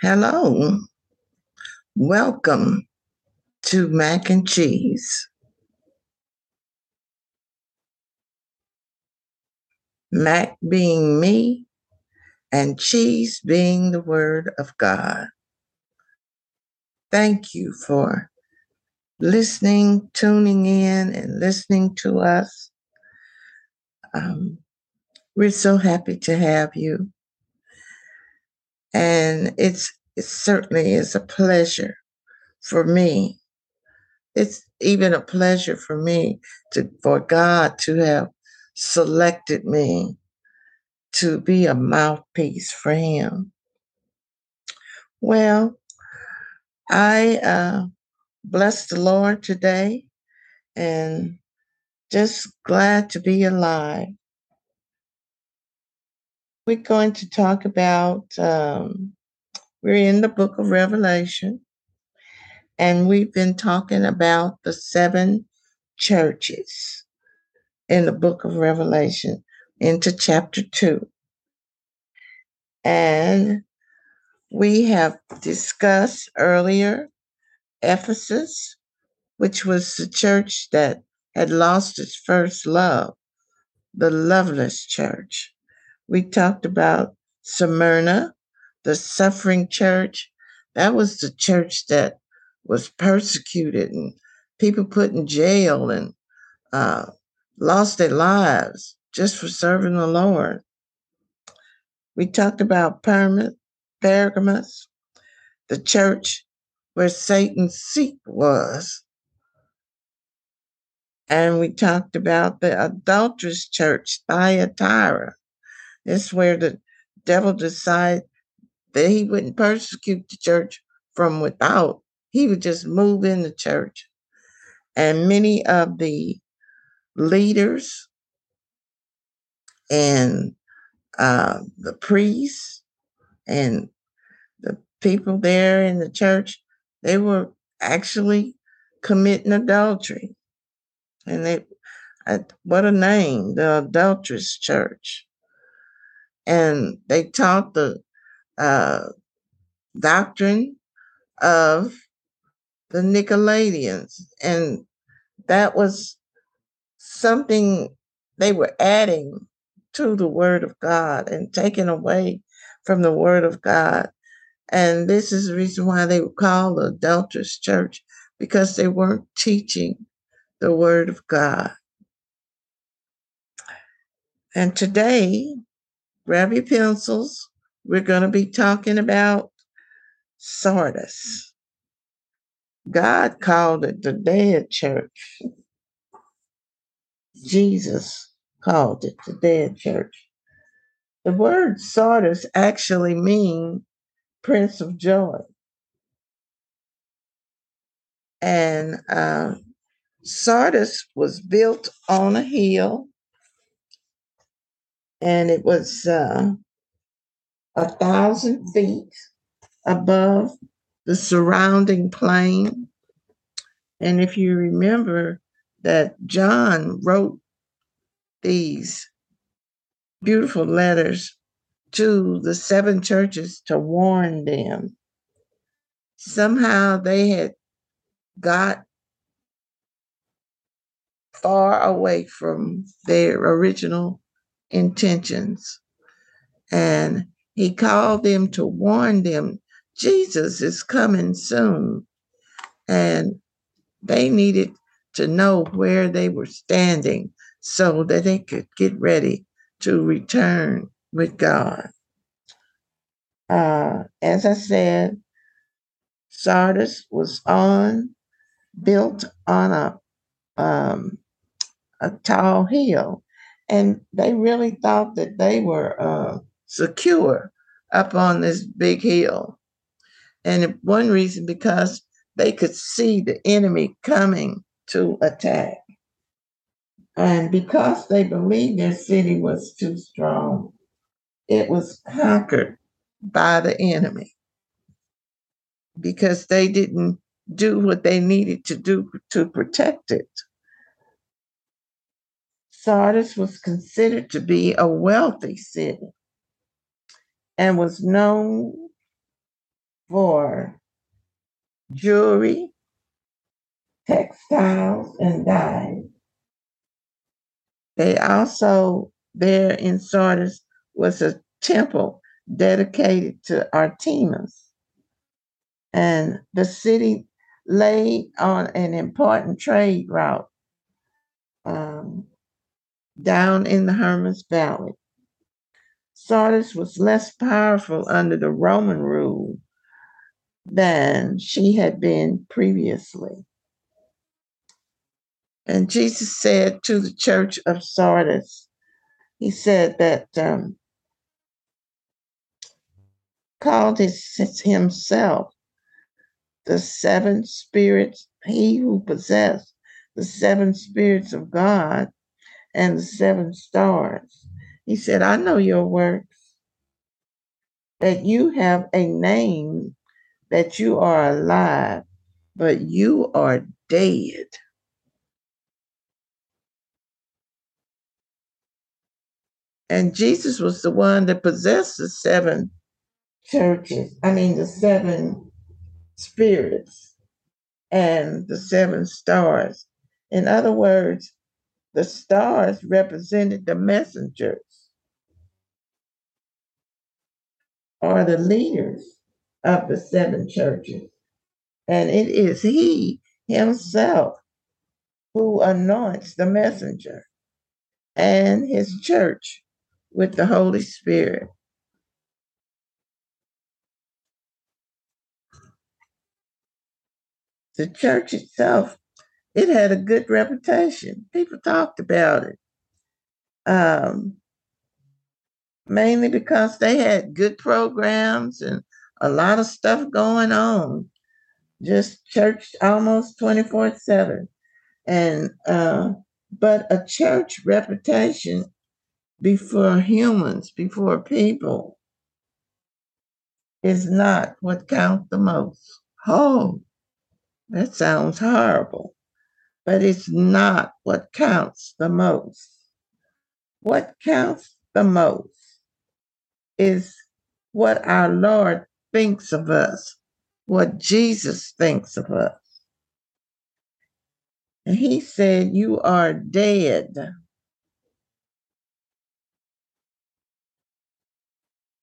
Hello. Welcome to Mac and Cheese. Mac being me and cheese being the Word of God. Thank you for listening, tuning in, and listening to us. Um, we're so happy to have you. And it's it certainly is a pleasure for me. It's even a pleasure for me to for God to have selected me to be a mouthpiece for him. Well, I uh, bless the Lord today and just glad to be alive. We're going to talk about, um, we're in the book of Revelation, and we've been talking about the seven churches in the book of Revelation into chapter 2. And we have discussed earlier Ephesus, which was the church that had lost its first love, the loveless church. We talked about Smyrna, the suffering church. That was the church that was persecuted and people put in jail and uh, lost their lives just for serving the Lord. We talked about Pergamos, the church where Satan's seat was. And we talked about the adulterous church, Thyatira. It's where the devil decided that he wouldn't persecute the church from without. He would just move in the church. And many of the leaders and uh, the priests and the people there in the church, they were actually committing adultery. And they, uh, what a name, the adulterous church and they taught the uh, doctrine of the Nicolaitans, and that was something they were adding to the Word of God and taking away from the Word of God. And this is the reason why they were called the adulterous church, because they weren't teaching the Word of God. And today, grab your pencils. We're going to be talking about Sardis. God called it the dead church. Jesus called it the dead church. The word Sardis actually means Prince of Joy. And uh, Sardis was built on a hill and it was uh, a thousand feet above the surrounding plain. And if you remember that John wrote these beautiful letters to the seven churches to warn them, somehow they had got far away from their original intentions. And he called them to warn them Jesus is coming soon. And they needed to know where they were standing so that they could get ready to return with God. Uh, as I said, Sardis was on, built on a um, a tall hill, and they really thought that they were uh, secure up on this big hill. And one reason because they could see the enemy coming to attack. And because they believed their city was too strong, it was conquered by the enemy because they didn't do what they needed to do to protect it. Sardis was considered to be a wealthy city. and was known for jewelry, textiles, and dyes. They also, there in Sardis, was a temple dedicated to Artemis. And the city lay on an important trade route down in the Hermus Valley. Sardis was less powerful under the Roman rule than she had been previously. And Jesus said to the church of Sardis, He said that um, called his, himself the seven spirits, he who possessed the seven spirits of God and the seven stars. He said, I know your works, that you have a name, that you are alive, but you are dead. And Jesus was the one that possessed the seven churches, I mean, the seven spirits and the seven stars. In other words, the stars represented the messengers or the leaders of the seven churches. And it is He Himself who anoints the messenger and His church with the Holy Spirit. The church itself, it had a good reputation. People talked about it. Um, mainly because they had good programs and a lot of stuff going on. Just church almost 24 7. And, uh, but a church reputation before humans, before people, is not what counts the most. Oh, that sounds horrible, but it's not what counts the most. What counts the most is what our Lord thinks of us, what Jesus thinks of us. And he said, You are dead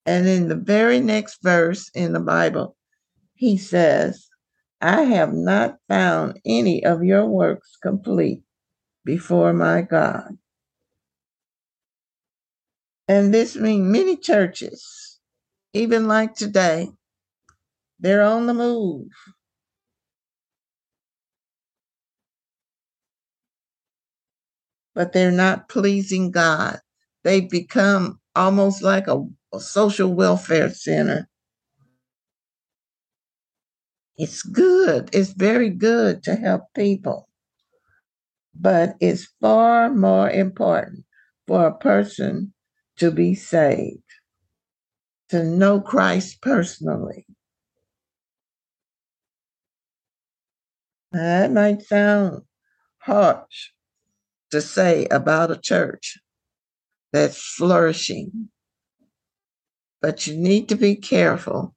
And in the very next verse in the Bible, he says, I have not found any of your works complete before my God. And this means many churches, even like today, they're on the move. But they're not pleasing God. They've become almost like a a social welfare center. It's good. It's very good to help people. But it's far more important for a person to be saved, to know Christ personally. That might sound harsh to say about a church that's flourishing but you need to be careful.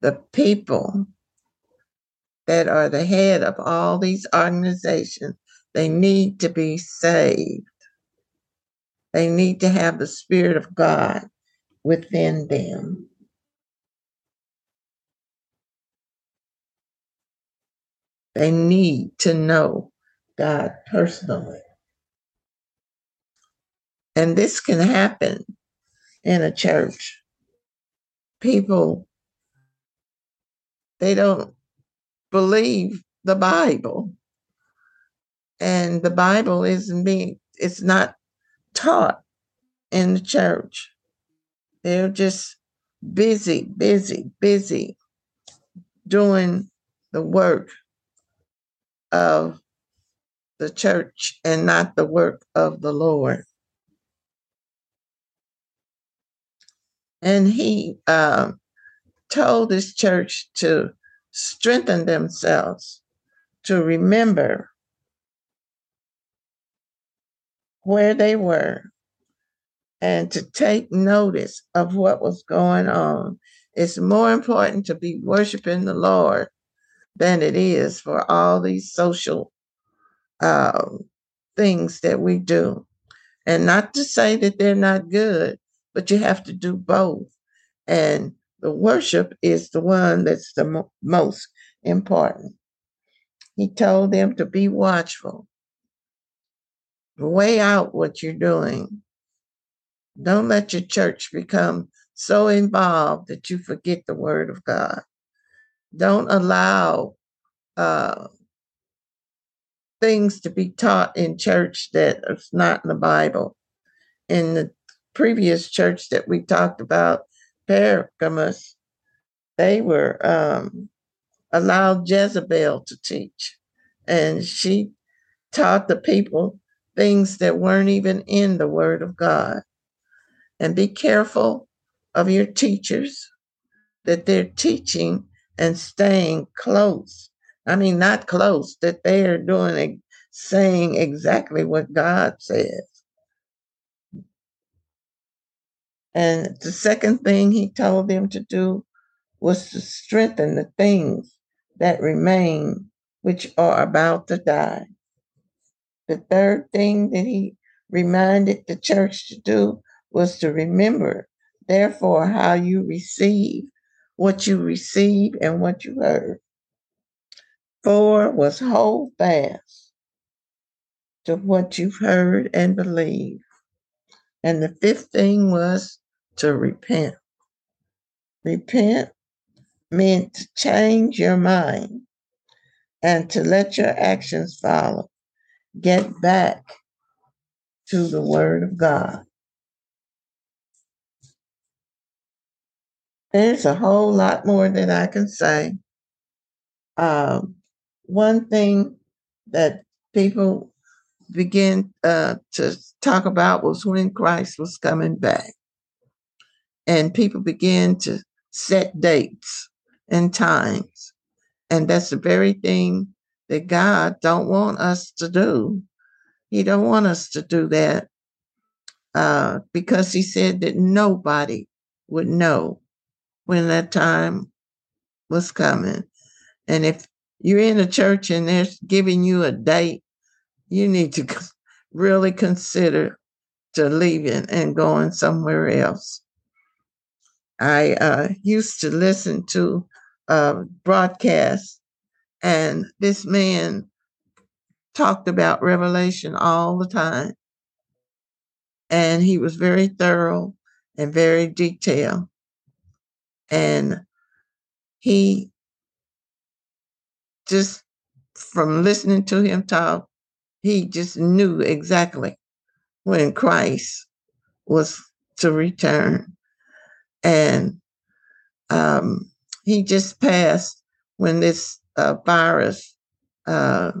The people that are the head of all these organizations, they need to be saved. They need to have the Spirit of God within them. They need to know God personally. And this can happen in a church people they don't believe the Bible. And the Bible isn't being it's not taught in the church. They're just busy, busy, busy doing the work of the church and not the work of the Lord. and he uh, told his church to strengthen themselves, to remember where they were, and to take notice of what was going on. It's more important to be worshiping the Lord than it is for all these social uh, things that we do. And not to say that they're not good, but you have to do both. And the worship is the one that's the mo- most important. He told them to be watchful, weigh out what you're doing. Don't let your church become so involved that you forget the word of God. Don't allow uh, things to be taught in church that is not in the Bible. In the previous church that we talked about, Pergamus, they were um, allowed Jezebel to teach, and she taught the people things that weren't even in the Word of God. And be careful of your teachers that they're teaching and staying close. I mean, not close, that they are doing, saying exactly what God says. And the second thing he told them to do was to strengthen the things that remain, which are about to die. The third thing that he reminded the church to do was to remember, therefore, how you receive what you receive and what you heard. Four was hold fast to what you've heard and believe. And the fifth thing was to repent. Repent meant to change your mind and to let your actions follow. Get back to the Word of God. There's a whole lot more that I can say. Um, one thing that people begin uh, to talk about was when Christ was coming back. And people began to set dates and times. And that's the very thing that God don't want us to do. He don't want us to do that uh, because he said that nobody would know when that time was coming. And if you're in a church and they're giving you a date, you need to really consider to leaving and going somewhere else. I uh, used to listen to uh, broadcasts, and this man talked about Revelation all the time. And he was very thorough and very detailed. And he just, from listening to him talk, he just knew exactly when Christ was to return. And um, he just passed when this uh, virus uh,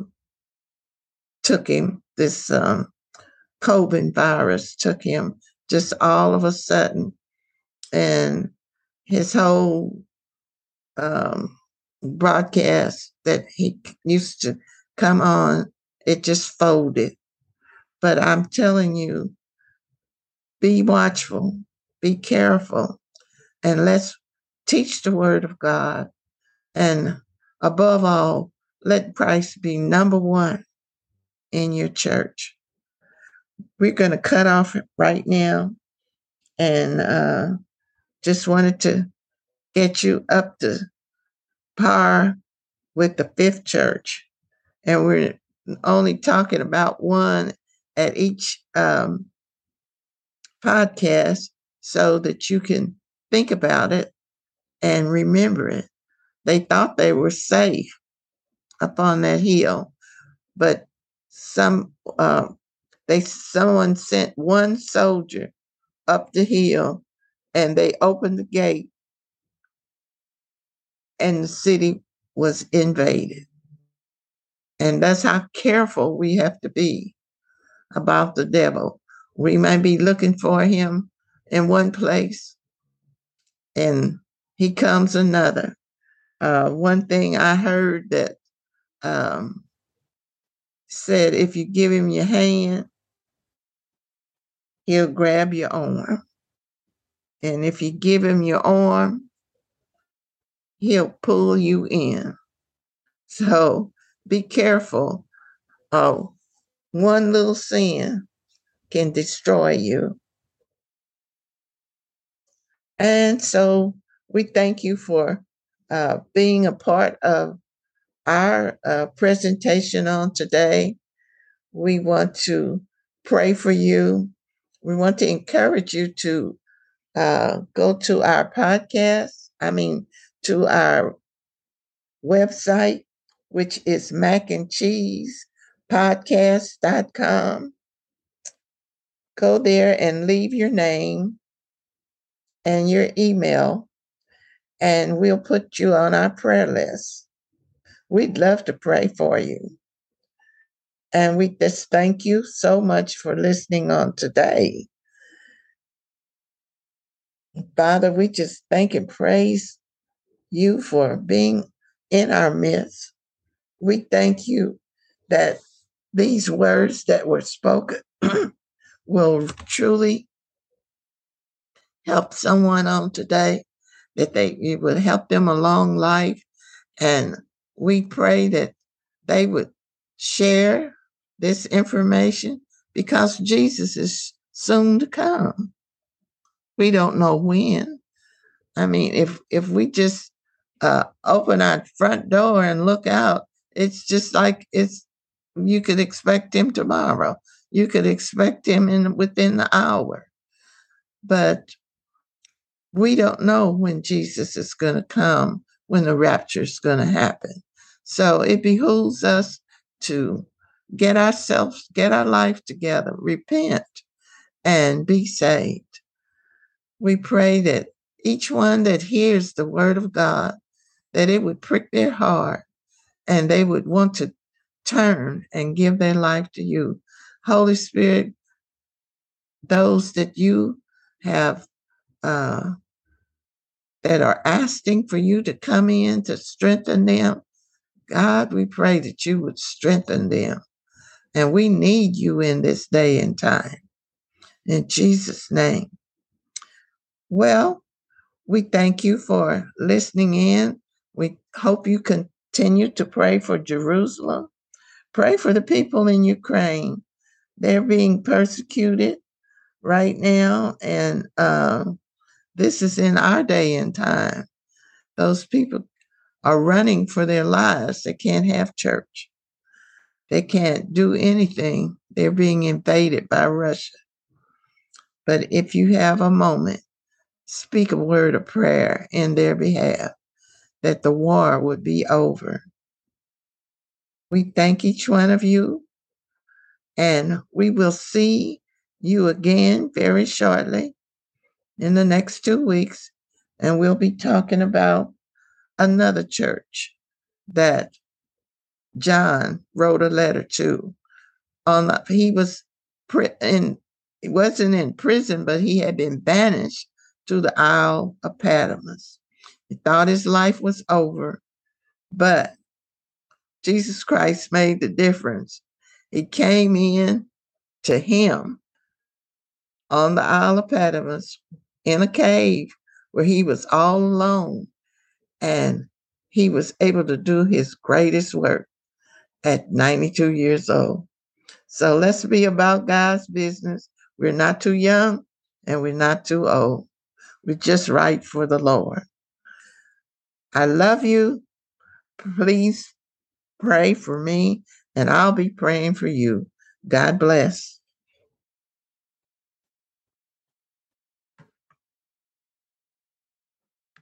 took him, this um, COVID virus took him just all of a sudden. And his whole um, broadcast that he used to come on, it just folded. But I'm telling you, be watchful, be careful, and let's teach the word of God. And above all, let Christ be number one in your church. We're going to cut off right now and uh, just wanted to get you up to par with the fifth church. And we're only talking about one at each um, podcast so that you can think about it and remember it. They thought they were safe up on that hill, but some uh, they someone sent one soldier up the hill, and they opened the gate, and the city was invaded. And that's how careful we have to be about the devil. We might be looking for him in one place, and he comes another. Uh, one thing I heard that um, said if you give him your hand, he'll grab your arm. And if you give him your arm, he'll pull you in. So be careful. Oh, one little sin can destroy you. And so we thank you for uh, being a part of our uh, presentation on today. We want to pray for you. We want to encourage you to uh, go to our podcast, I mean, to our website, which is mac and cheese podcast.com. Go there and leave your name and your email, and we'll put you on our prayer list. We'd love to pray for you. And we just thank you so much for listening on today. Father, we just thank and praise you for being in our midst. We thank you that these words that were spoken will truly help someone on today, that they it would help them a long life. And we pray that they would share this information because Jesus is soon to come. We don't know when. I mean, if if we just uh, open our front door and look out, it's just like it's you could expect him tomorrow. You could expect him in within the hour. But we don't know when Jesus is going to come, when the rapture is going to happen. So it behooves us to get ourselves, get our life together, repent, and be saved. We pray that each one that hears the word of God, that it would prick their heart and they would want to turn and give their life to you. Holy Spirit, those that you have uh, that are asking for you to come in to strengthen them, God, we pray that you would strengthen them. And we need you in this day and time. In Jesus' name. Well, we thank you for listening in. We hope you continue to pray for Jerusalem. Pray for the people in Ukraine. They're being persecuted right now, and uh, this is in our day and time. Those people are running for their lives. They can't have church. They can't do anything. They're being invaded by Russia. But if you have a moment, speak a word of prayer in their behalf that the war would be over. We thank each one of you, and we will see you again very shortly in the next two weeks, and we'll be talking about another church that John wrote a letter to. On the, he was in he wasn't in prison, but he had been banished to the Isle of Patmos. He thought his life was over, but Jesus Christ made the difference. He came in to him on the Isle of Patmos in a cave where he was all alone and he was able to do his greatest work at 92 years old. So let's be about God's business. We're not too young and we're not too old. We're just right for the Lord. I love you. Please pray for me and I'll be praying for you. God bless.